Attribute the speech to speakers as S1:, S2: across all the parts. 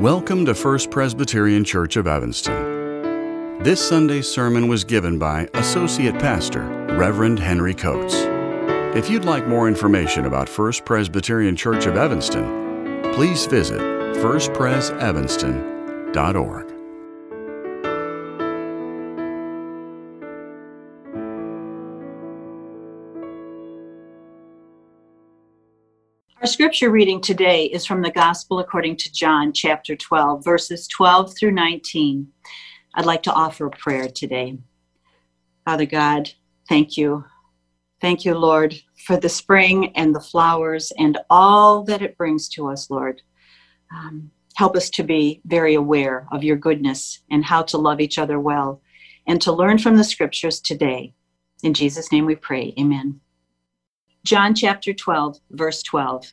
S1: Welcome to First Presbyterian Church of Evanston. This Sunday's sermon was given by Associate Pastor Reverend Henry Coates. If you'd like more information about First Presbyterian Church of Evanston, please visit firstpresevanston.org.
S2: scripture reading today is from the Gospel according to John, chapter 12, verses 12 through 19. I'd like to offer a prayer today. Father God, thank you. Thank you, Lord, for the spring and the flowers and all that it brings to us, Lord. Um, help us to be very aware of your goodness and how to love each other well and to learn from the scriptures today. In Jesus' name we pray. Amen. John chapter 12, verse 12.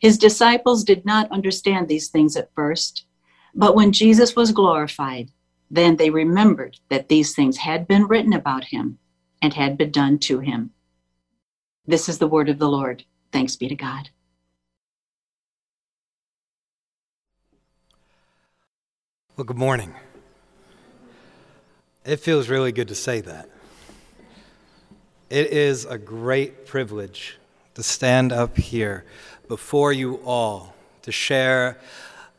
S2: His disciples did not understand these things at first, but when Jesus was glorified, then they remembered that these things had been written about him and had been done to him. This is the word of the Lord. Thanks be to God.
S3: Well, good morning. It feels really good to say that. It is a great privilege to stand up here before you all to share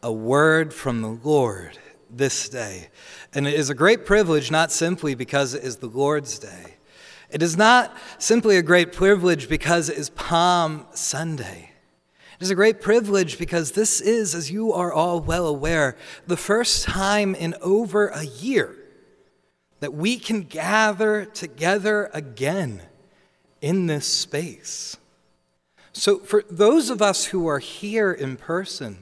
S3: a word from the Lord this day. And it is a great privilege, not simply because it is the Lord's day. It is not simply a great privilege because it is Palm Sunday. It is a great privilege because this is, as you are all well aware, the first time in over a year that we can gather together again in this space. So, for those of us who are here in person,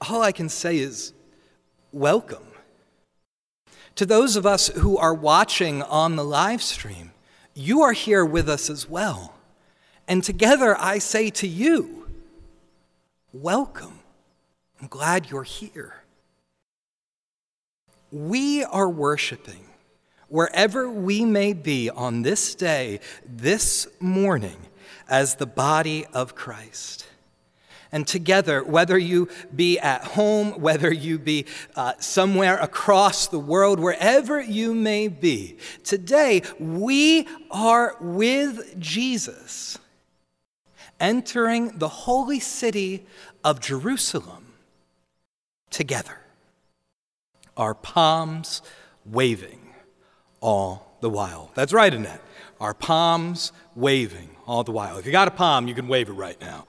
S3: all I can say is welcome. To those of us who are watching on the live stream, you are here with us as well. And together I say to you, welcome. I'm glad you're here. We are worshiping wherever we may be on this day, this morning as the body of Christ. And together, whether you be at home, whether you be uh, somewhere across the world, wherever you may be, today we are with Jesus, entering the holy city of Jerusalem together, our palms waving all the while. That's right, Annette. Our palms waving all the while. If you got a palm, you can wave it right now.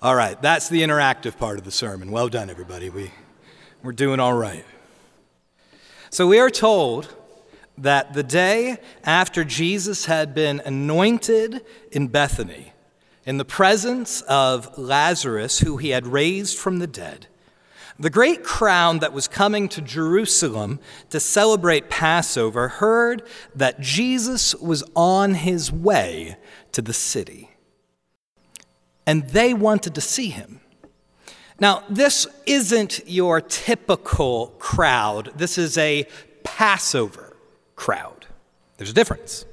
S3: All right, that's the interactive part of the sermon. Well done, everybody. We, we're doing all right. So we are told that the day after Jesus had been anointed in Bethany, in the presence of Lazarus, who he had raised from the dead, the great crowd that was coming to Jerusalem to celebrate Passover heard that Jesus was on his way to the city. And they wanted to see him. Now, this isn't your typical crowd, this is a Passover crowd. There's a difference.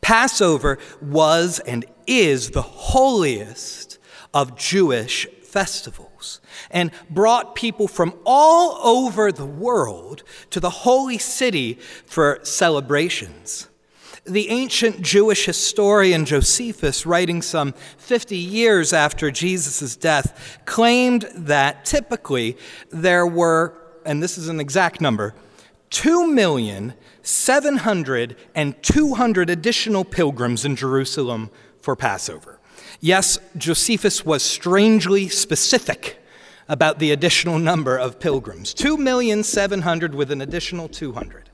S3: Passover was and is the holiest of Jewish festivals and brought people from all over the world to the holy city for celebrations. The ancient Jewish historian Josephus, writing some 50 years after Jesus' death, claimed that typically there were, and this is an exact number, 2,700 and 200 additional pilgrims in Jerusalem for Passover. Yes, Josephus was strangely specific about the additional number of pilgrims 2,700 with an additional 200.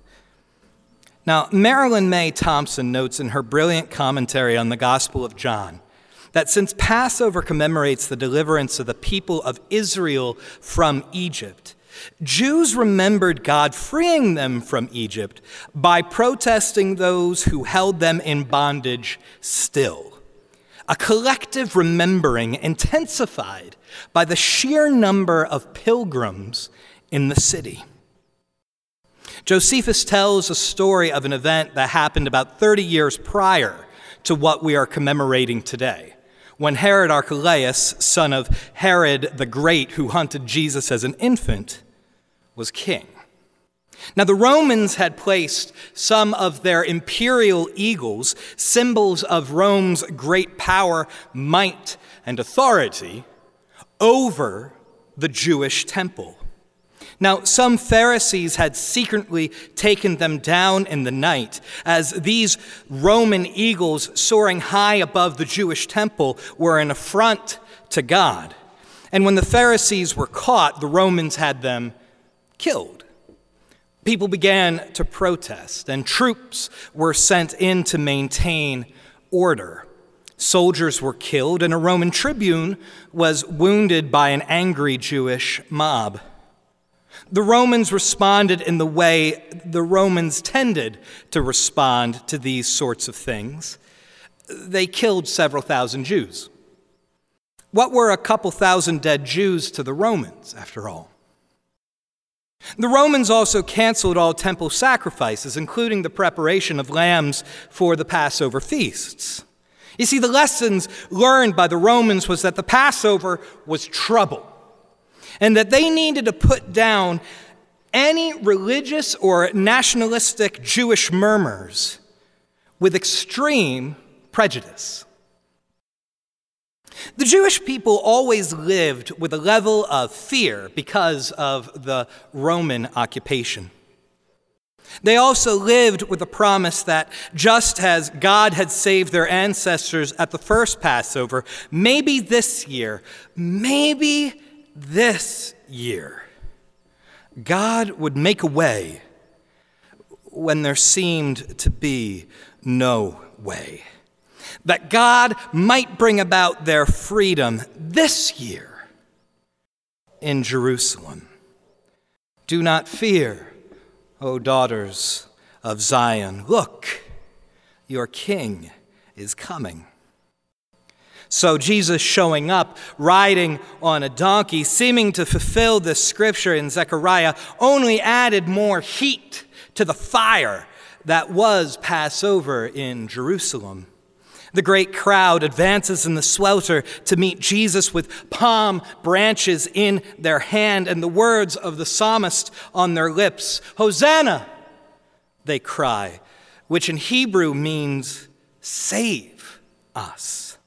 S3: Now, Marianne Meye Thompson notes in her brilliant commentary on the Gospel of John that since Passover commemorates the deliverance of the people of Israel from Egypt, Jews remembered God freeing them from Egypt by protesting those who held them in bondage still. A collective remembering intensified by the sheer number of pilgrims in the city. Josephus tells a story of an event that happened about 30 years prior to what we are commemorating today, when Herod Archelaus, son of Herod the Great, who hunted Jesus as an infant, was king. Now, the Romans had placed some of their imperial eagles, symbols of Rome's great power, might, and authority, over the Jewish temple. Now, some Pharisees had secretly taken them down in the night, as these Roman eagles soaring high above the Jewish temple were an affront to God. And when the Pharisees were caught, the Romans had them killed. People began to protest, and troops were sent in to maintain order. Soldiers were killed, and a Roman tribune was wounded by an angry Jewish mob. The Romans responded in the way the Romans tended to respond to these sorts of things. They killed several thousand Jews. What were a couple thousand dead Jews to the Romans, after all? The Romans also canceled all temple sacrifices, including the preparation of lambs for the Passover feasts. You see, the lessons learned by the Romans was that the Passover was trouble and that they needed to put down any religious or nationalistic Jewish murmurs with extreme prejudice. The Jewish people always lived with a level of fear because of the Roman occupation. They also lived with the promise that just as God had saved their ancestors at the first Passover, maybe this year, maybe this year, God would make a way when there seemed to be no way. That God might bring about their freedom this year in Jerusalem. Do not fear, O daughters of Zion. Look, your king is coming. So Jesus showing up, riding on a donkey, seeming to fulfill the scripture in Zechariah, only added more heat to the fire that was Passover in Jerusalem. The great crowd advances in the swelter to meet Jesus with palm branches in their hand and the words of the psalmist on their lips Hosanna, they cry, which in Hebrew means save us.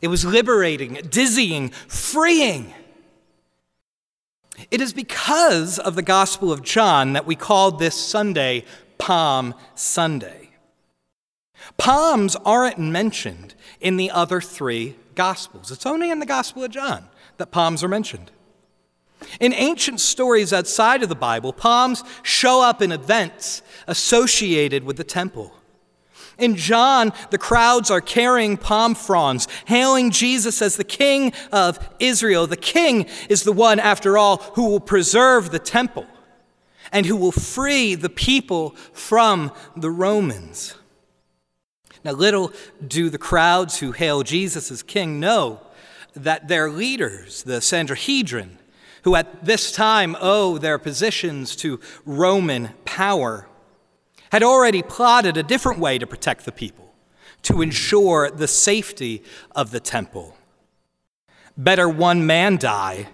S3: It was liberating, dizzying, freeing. It is because of the Gospel of John that we call this Sunday Palm Sunday. Palms aren't mentioned in the other three Gospels. It's only in the Gospel of John that palms are mentioned. In ancient stories outside of the Bible, palms show up in events associated with the temple. In John, the crowds are carrying palm fronds, hailing Jesus as the King of Israel. The King is the one, after all, who will preserve the temple and who will free the people from the Romans. Now, little do the crowds who hail Jesus as king know that their leaders, the Sanhedrin, who at this time owe their positions to Roman power, had already plotted a different way to protect the people, to ensure the safety of the temple. Better one man die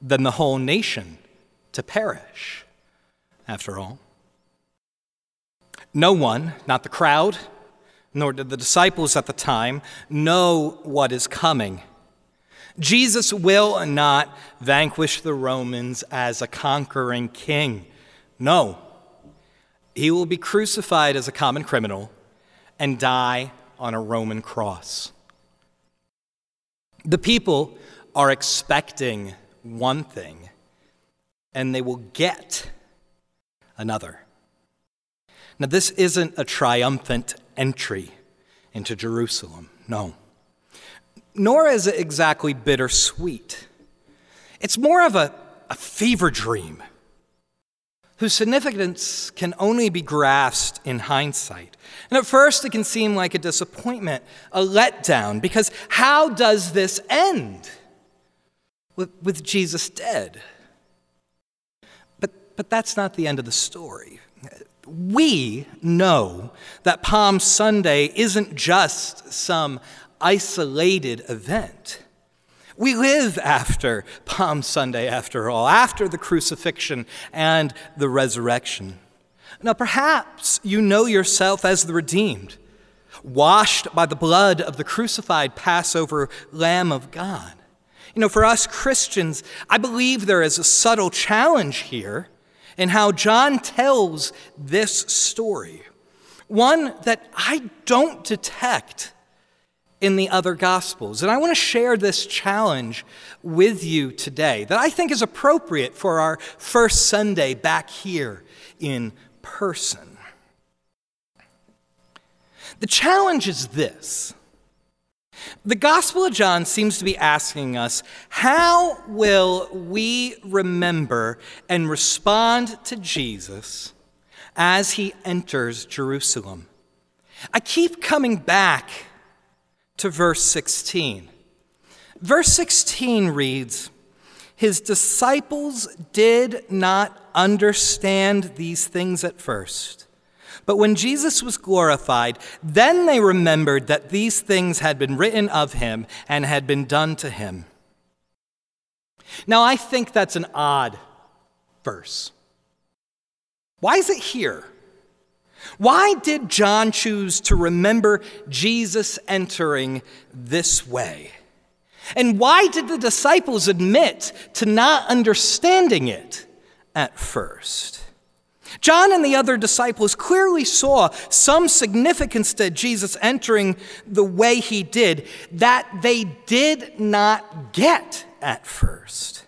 S3: than the whole nation to perish, after all. No one, not the crowd, nor did the disciples at the time, know what is coming. Jesus will not vanquish the Romans as a conquering king. No. He will be crucified as a common criminal and die on a Roman cross. The people are expecting one thing, and they will get another. Now, this isn't a triumphant entry into Jerusalem, no. Nor is it exactly bittersweet. It's more of a a fever dream whose significance can only be grasped in hindsight. And at first, it can seem like a disappointment, a letdown, because how does this end? With, with Jesus dead. But, but that's not the end of the story. We know that Palm Sunday isn't just some isolated event. We live after Palm Sunday, after all, after the crucifixion and the resurrection. Now, perhaps you know yourself as the redeemed, washed by the blood of the crucified Passover Lamb of God. You know, for us Christians, I believe there is a subtle challenge here in how John tells this story, one that I don't detect in the other Gospels. And I want to share this challenge with you today that I think is appropriate for our first Sunday back here in person. The challenge is this. The Gospel of John seems to be asking us how will we remember and respond to Jesus as he enters Jerusalem? I keep coming back to verse 16. Verse 16 reads, His disciples did not understand these things at first. But when Jesus was glorified, then they remembered that these things had been written of him and had been done to him. Now, I think that's an odd verse. Why is it here? Why did John choose to remember Jesus entering this way? And why did the disciples admit to not understanding it at first? John and the other disciples clearly saw some significance to Jesus entering the way he did that they did not get at first.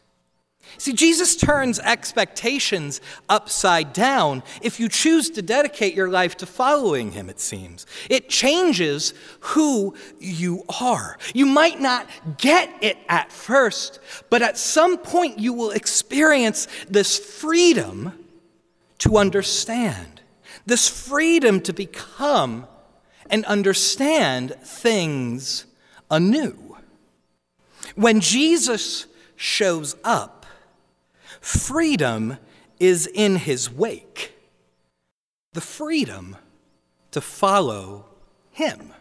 S3: See, Jesus turns expectations upside down if you choose to dedicate your life to following him, it seems. It changes who you are. You might not get it at first, but at some point you will experience this freedom to understand, this freedom to become and understand things anew. When Jesus shows up, Freedom is in his wake the freedom to follow him.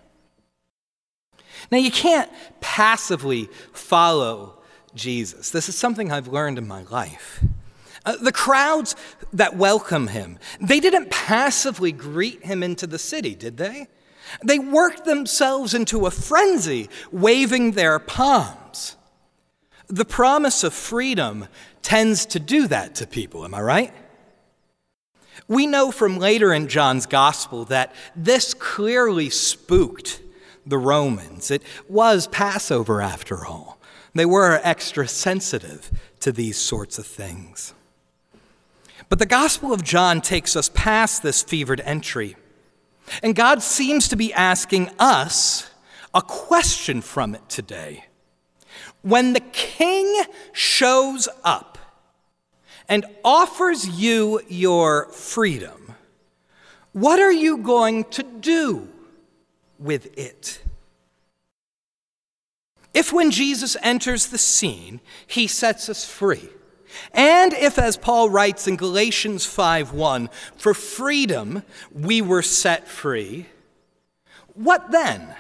S3: Now, you can't passively follow Jesus. This is something I've learned in my life. Uh, the crowds that welcome him, they didn't passively greet him into the city, did they? They worked themselves into a frenzy, waving their palms. The promise of freedom tends to do that to people, am I right? We know from later in John's gospel that this clearly spooked the Romans. It was Passover, after all. They were extra sensitive to these sorts of things. But the Gospel of John takes us past this fevered entry. And God seems to be asking us a question from it today. When the king shows up and offers you your freedom, what are you going to do with it? If when Jesus enters the scene, he sets us free, and if, as Paul writes in Galatians 5:1, for freedom we were set free, what then?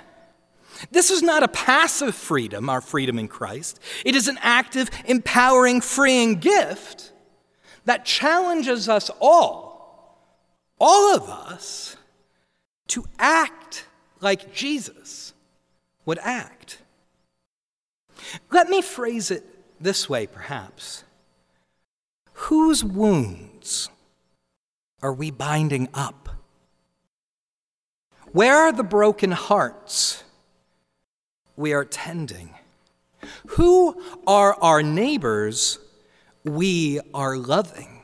S3: This is not a passive freedom, our freedom in Christ. It is an active, empowering, freeing gift that challenges us all, all of us, to act like Jesus would act. Let me phrase it this way, perhaps. Whose wounds are we binding up? Where are the broken hearts? we are tending? Who are our neighbors we are loving?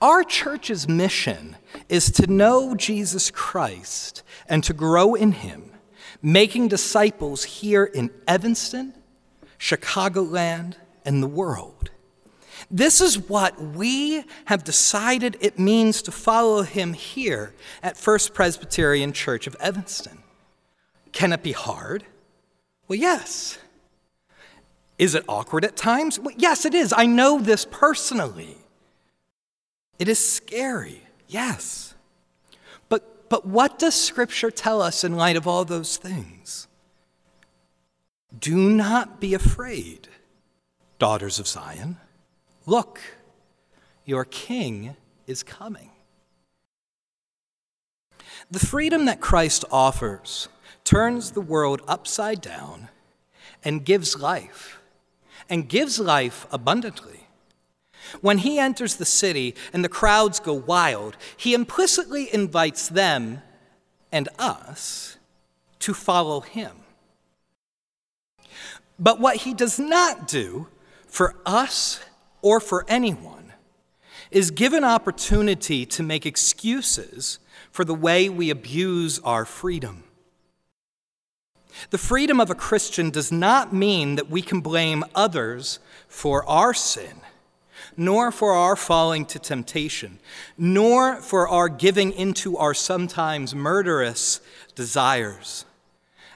S3: Our church's mission is to know Jesus Christ and to grow in Him, making disciples here in Evanston, Chicagoland, and the world. This is what we have decided it means to follow him here at First Presbyterian Church of Evanston. Can it be hard? Well, yes. Is it awkward at times? Well, yes, it is. I know this personally. It is scary, yes. But, but what does Scripture tell us in light of all those things? Do not be afraid, daughters of Zion. Look, your king is coming. The freedom that Christ offers turns the world upside down and gives life, and gives life abundantly. When he enters the city and the crowds go wild, he implicitly invites them and us to follow him. But what he does not do for us or for anyone is given opportunity to make excuses for the way we abuse our freedom. The freedom of a Christian does not mean that we can blame others for our sin, nor for our falling to temptation, nor for our giving into our sometimes murderous desires,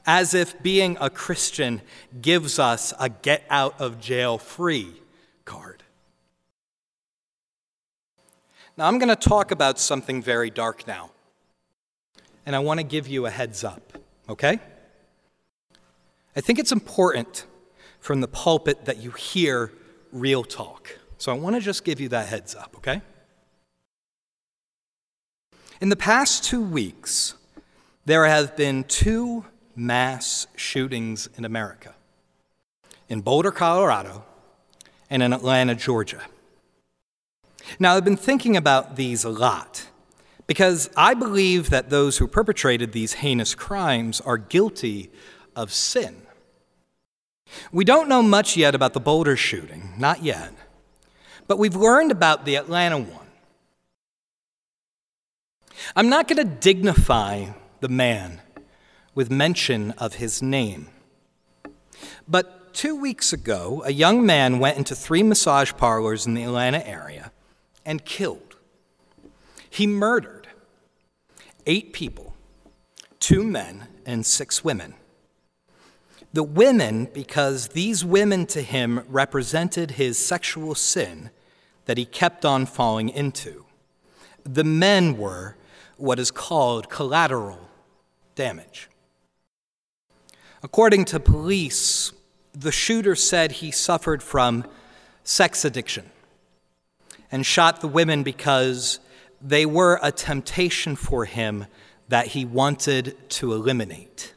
S3: as if being a Christian gives us a get out of jail free card. Now, I'm going to talk about something very dark now, and I want to give you a heads up, okay? I think it's important from the pulpit that you hear real talk. So I want to just give you that heads up, okay? In the past two weeks, there have been two mass shootings in America in Boulder, Colorado, and in Atlanta, Georgia. Now, I've been thinking about these a lot because I believe that those who perpetrated these heinous crimes are guilty of sin. We don't know much yet about the Boulder shooting, not yet, but we've learned about the Atlanta one. I'm not going to dignify the man with mention of his name. But two weeks ago, a young man went into three massage parlors in the Atlanta area and killed. He murdered eight people, two men and six women the women because these women to him represented his sexual sin that he kept on falling into. The men were what is called collateral damage. According to police, the shooter said he suffered from sex addiction and shot the women because they were a temptation for him that he wanted to eliminate.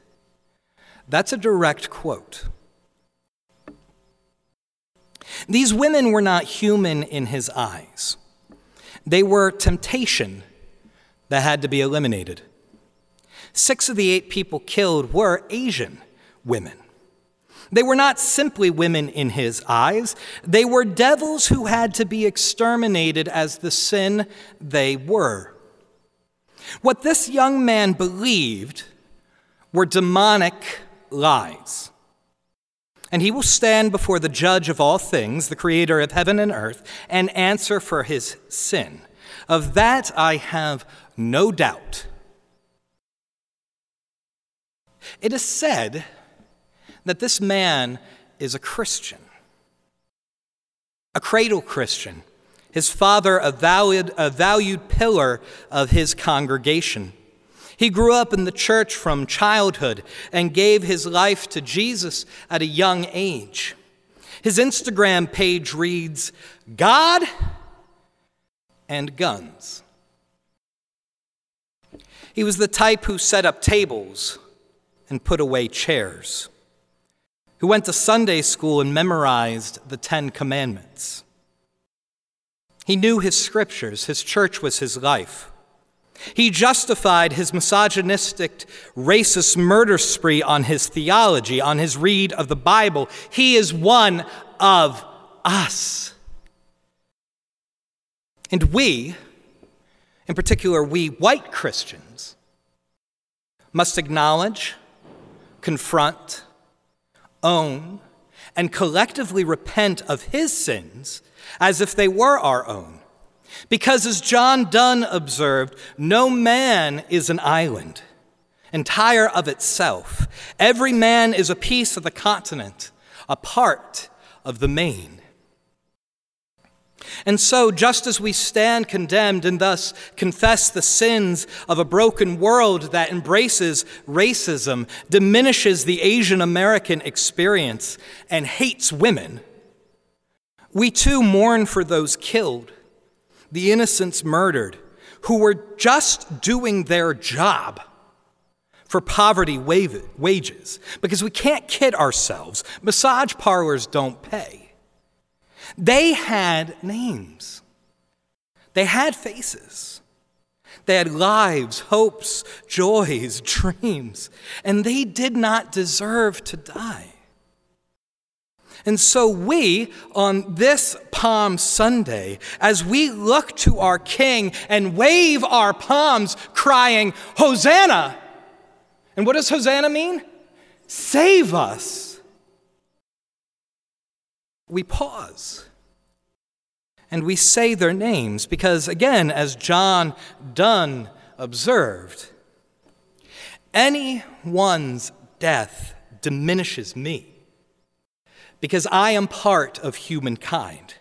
S3: That's a direct quote. These women were not human in his eyes. They were temptation that had to be eliminated. Six of the eight people killed were Asian women. They were not simply women in his eyes, they were devils who had to be exterminated as the sin they were. What this young man believed were demonic lies. And he will stand before the judge of all things, the creator of heaven and earth, and answer for his sin. Of that I have no doubt. It is said that this man is a Christian, a cradle Christian, his father, a valued, a valued pillar of his congregation. He grew up in the church from childhood and gave his life to Jesus at a young age. His Instagram page reads God and guns. He was the type who set up tables and put away chairs, who went to Sunday school and memorized the Ten Commandments. He knew his scriptures, his church was his life. He justified his misogynistic, racist murder spree on his theology, on his read of the Bible. He is one of us. And we, in particular, we white Christians, must acknowledge, confront, own, and collectively repent of his sins as if they were our own. Because, as John Donne observed, no man is an island, entire of itself. Every man is a piece of the continent, a part of the main. And so, just as we stand condemned and thus confess the sins of a broken world that embraces racism, diminishes the Asian American experience, and hates women, we too mourn for those killed, the innocents murdered, who were just doing their job for poverty wages. Because we can't kid ourselves, massage parlors don't pay. They had names, they had faces. They had lives, hopes, joys, dreams, and they did not deserve to die. And so, we, on this Palm Sunday, as we look to our King and wave our palms, crying, Hosanna! And what does Hosanna mean? Save us we pause and we say their names because, again, as John Donne observed, anyone's death diminishes me because I am part of humankind.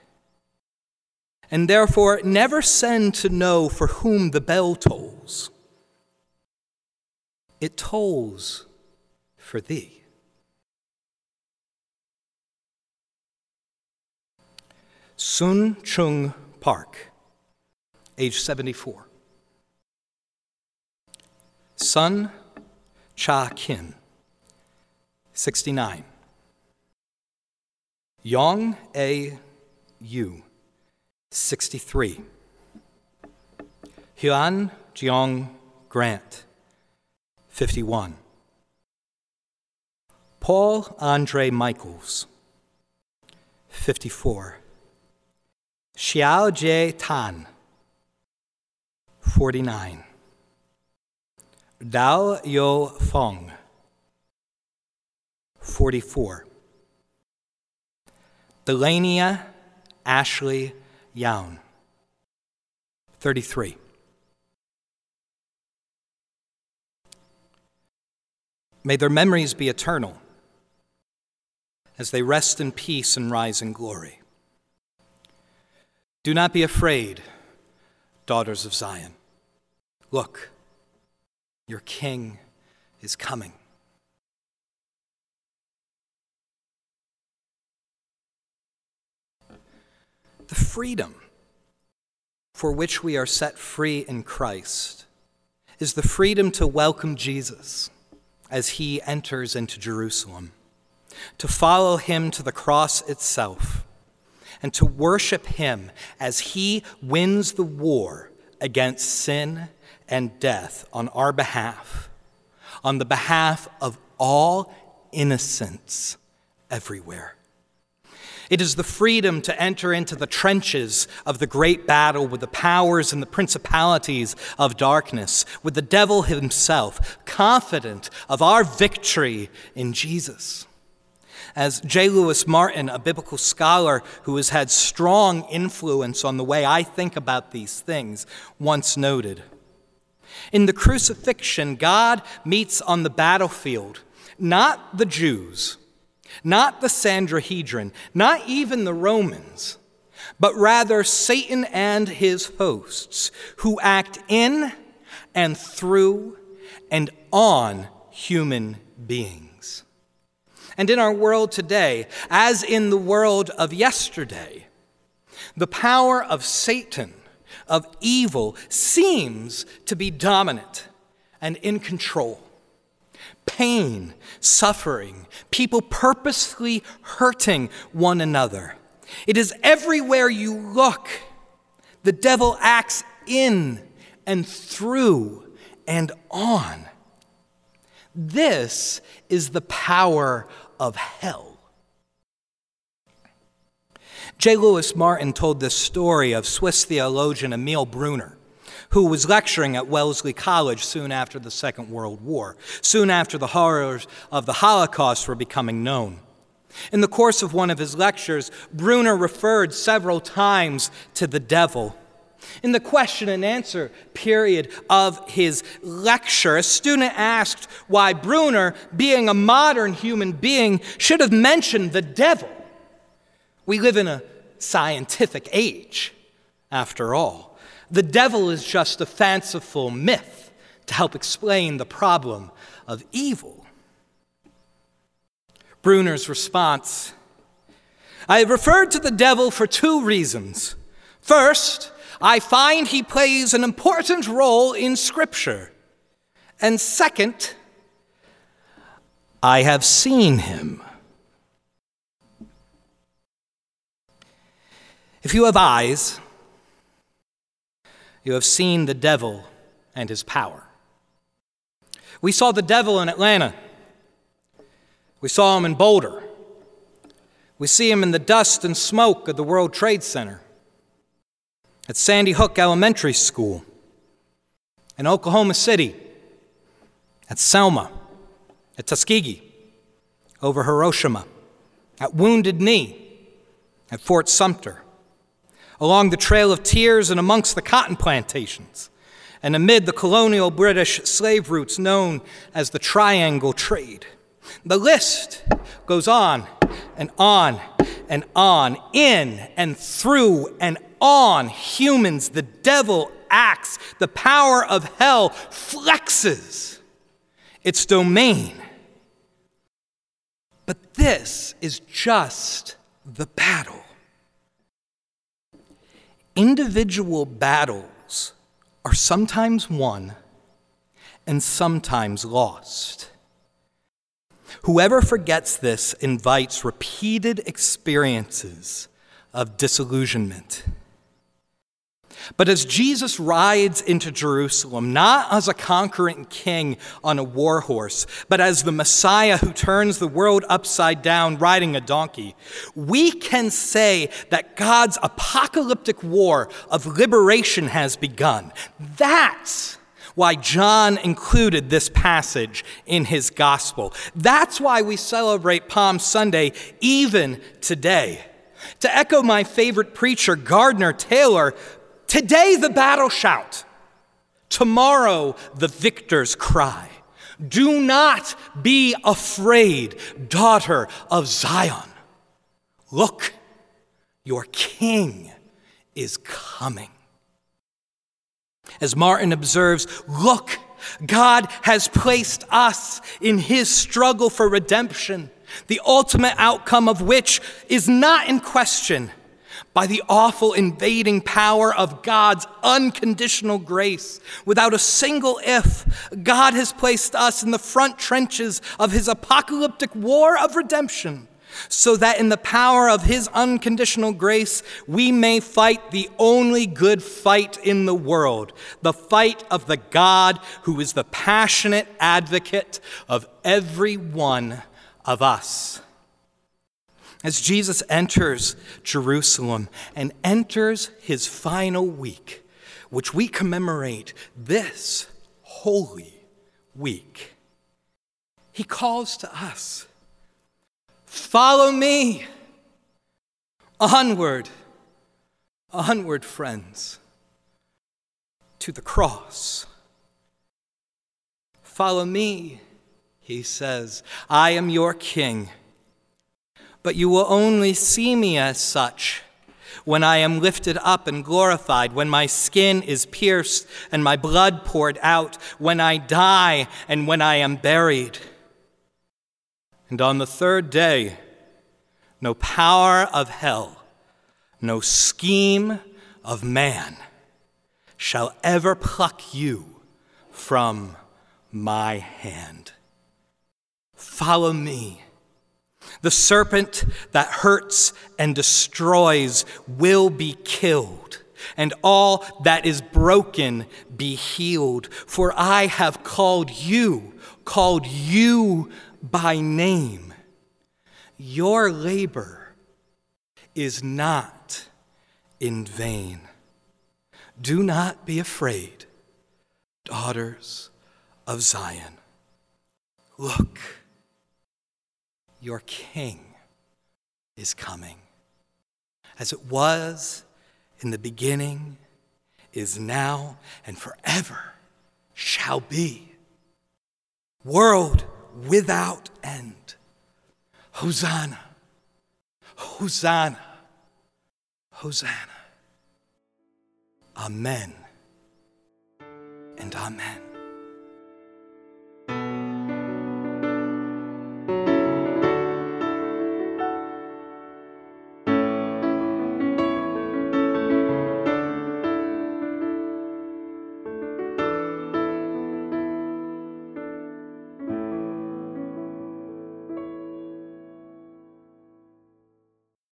S3: And therefore, never send to know for whom the bell tolls. It tolls for thee. Soon Chung Park, age 74. Sun Cha Kin, 69. Yong Ae Yue, 63. Hyun Jung Grant, 51. Paul Andre Michels, 54. Xiaojie Tan, 49. Daoyou Feng, 44. Delaina Ashley Young, 33. May their memories be eternal as they rest in peace and rise in glory. Do not be afraid, daughters of Zion. Look, your king is coming. The freedom for which we are set free in Christ is the freedom to welcome Jesus as he enters into Jerusalem, to follow him to the cross itself and to worship Him as He wins the war against sin and death on our behalf, on the behalf of all innocents everywhere. It is the freedom to enter into the trenches of the great battle with the powers and the principalities of darkness, with the devil himself, confident of our victory in Jesus. As J. Louis Martyn, a biblical scholar who has had strong influence on the way I think about these things, once noted. In the crucifixion, God meets on the battlefield not the Jews, not the Sanhedrin, not even the Romans, but rather Satan and his hosts who act in and through and on human beings. And in our world today, as in the world of yesterday, the power of Satan, of evil, seems to be dominant and in control. Pain, suffering, people purposefully hurting one another. It is everywhere you look. The devil acts in and through and on. This is the power of hell. J. Louis Martyn told this story of Swiss theologian Emil Brunner, who was lecturing at Wellesley College soon after the Second World War, soon after the horrors of the Holocaust were becoming known. In the course of one of his lectures, Brunner referred several times to the devil. In the question and answer period of his lecture, a student asked why Brunner, being a modern human being, should have mentioned the devil. We live in a scientific age, after all. The devil is just a fanciful myth to help explain the problem of evil. Brunner's response I have referred to the devil for two reasons. First, I find he plays an important role in Scripture. And second, I have seen him. If you have eyes, you have seen the devil and his power. We saw the devil in Atlanta. We saw him in Boulder. We see him in the dust and smoke of the World Trade Center, at Sandy Hook Elementary School, in Oklahoma City, at Selma, at Tuskegee, over Hiroshima, at Wounded Knee, at Fort Sumter, along the Trail of Tears and amongst the cotton plantations, and amid the colonial British slave routes known as the Triangle Trade. The list goes on and on and on, in and through and on humans. The devil acts, the power of hell flexes its domain. But this is just the battle. Individual battles are sometimes won and sometimes lost. Whoever forgets this invites repeated experiences of disillusionment. But as Jesus rides into Jerusalem, not as a conquering king on a war horse, but as the Messiah who turns the world upside down riding a donkey, we can say that God's apocalyptic war of liberation has begun. That's why John included this passage in his gospel. That's why we celebrate Palm Sunday even today. To echo my favorite preacher, Gardner Taylor, today the battle shout, tomorrow the victor's cry. Do not be afraid, daughter of Zion. Look, your king is coming. As Martyn observes, look, God has placed us in his struggle for redemption, the ultimate outcome of which is not in question by the awful invading power of God's unconditional grace. Without a single if, God has placed us in the front trenches of his apocalyptic war of redemption so that in the power of His unconditional grace, we may fight the only good fight in the world the fight of the God who is the passionate advocate of every one of us. As Jesus enters Jerusalem and enters his final week, which we commemorate this holy week, he calls to us Follow me. Onward, onward, friends, to the cross. Follow me, he says. I am your king. But you will only see me as such when I am lifted up and glorified, when my skin is pierced and my blood poured out, when I die and when I am buried. And on the third day, no power of hell, no scheme of man shall ever pluck you from my hand. Follow me. The serpent that hurts and destroys will be killed, and all that is broken be healed. For I have called you, called you by name. Your labor is not in vain. Do not be afraid, daughters of Zion. Look, your king is coming. As it was in the beginning, is now, and forever shall be. World without end. Hosanna, Hosanna, Hosanna. Amen and amen.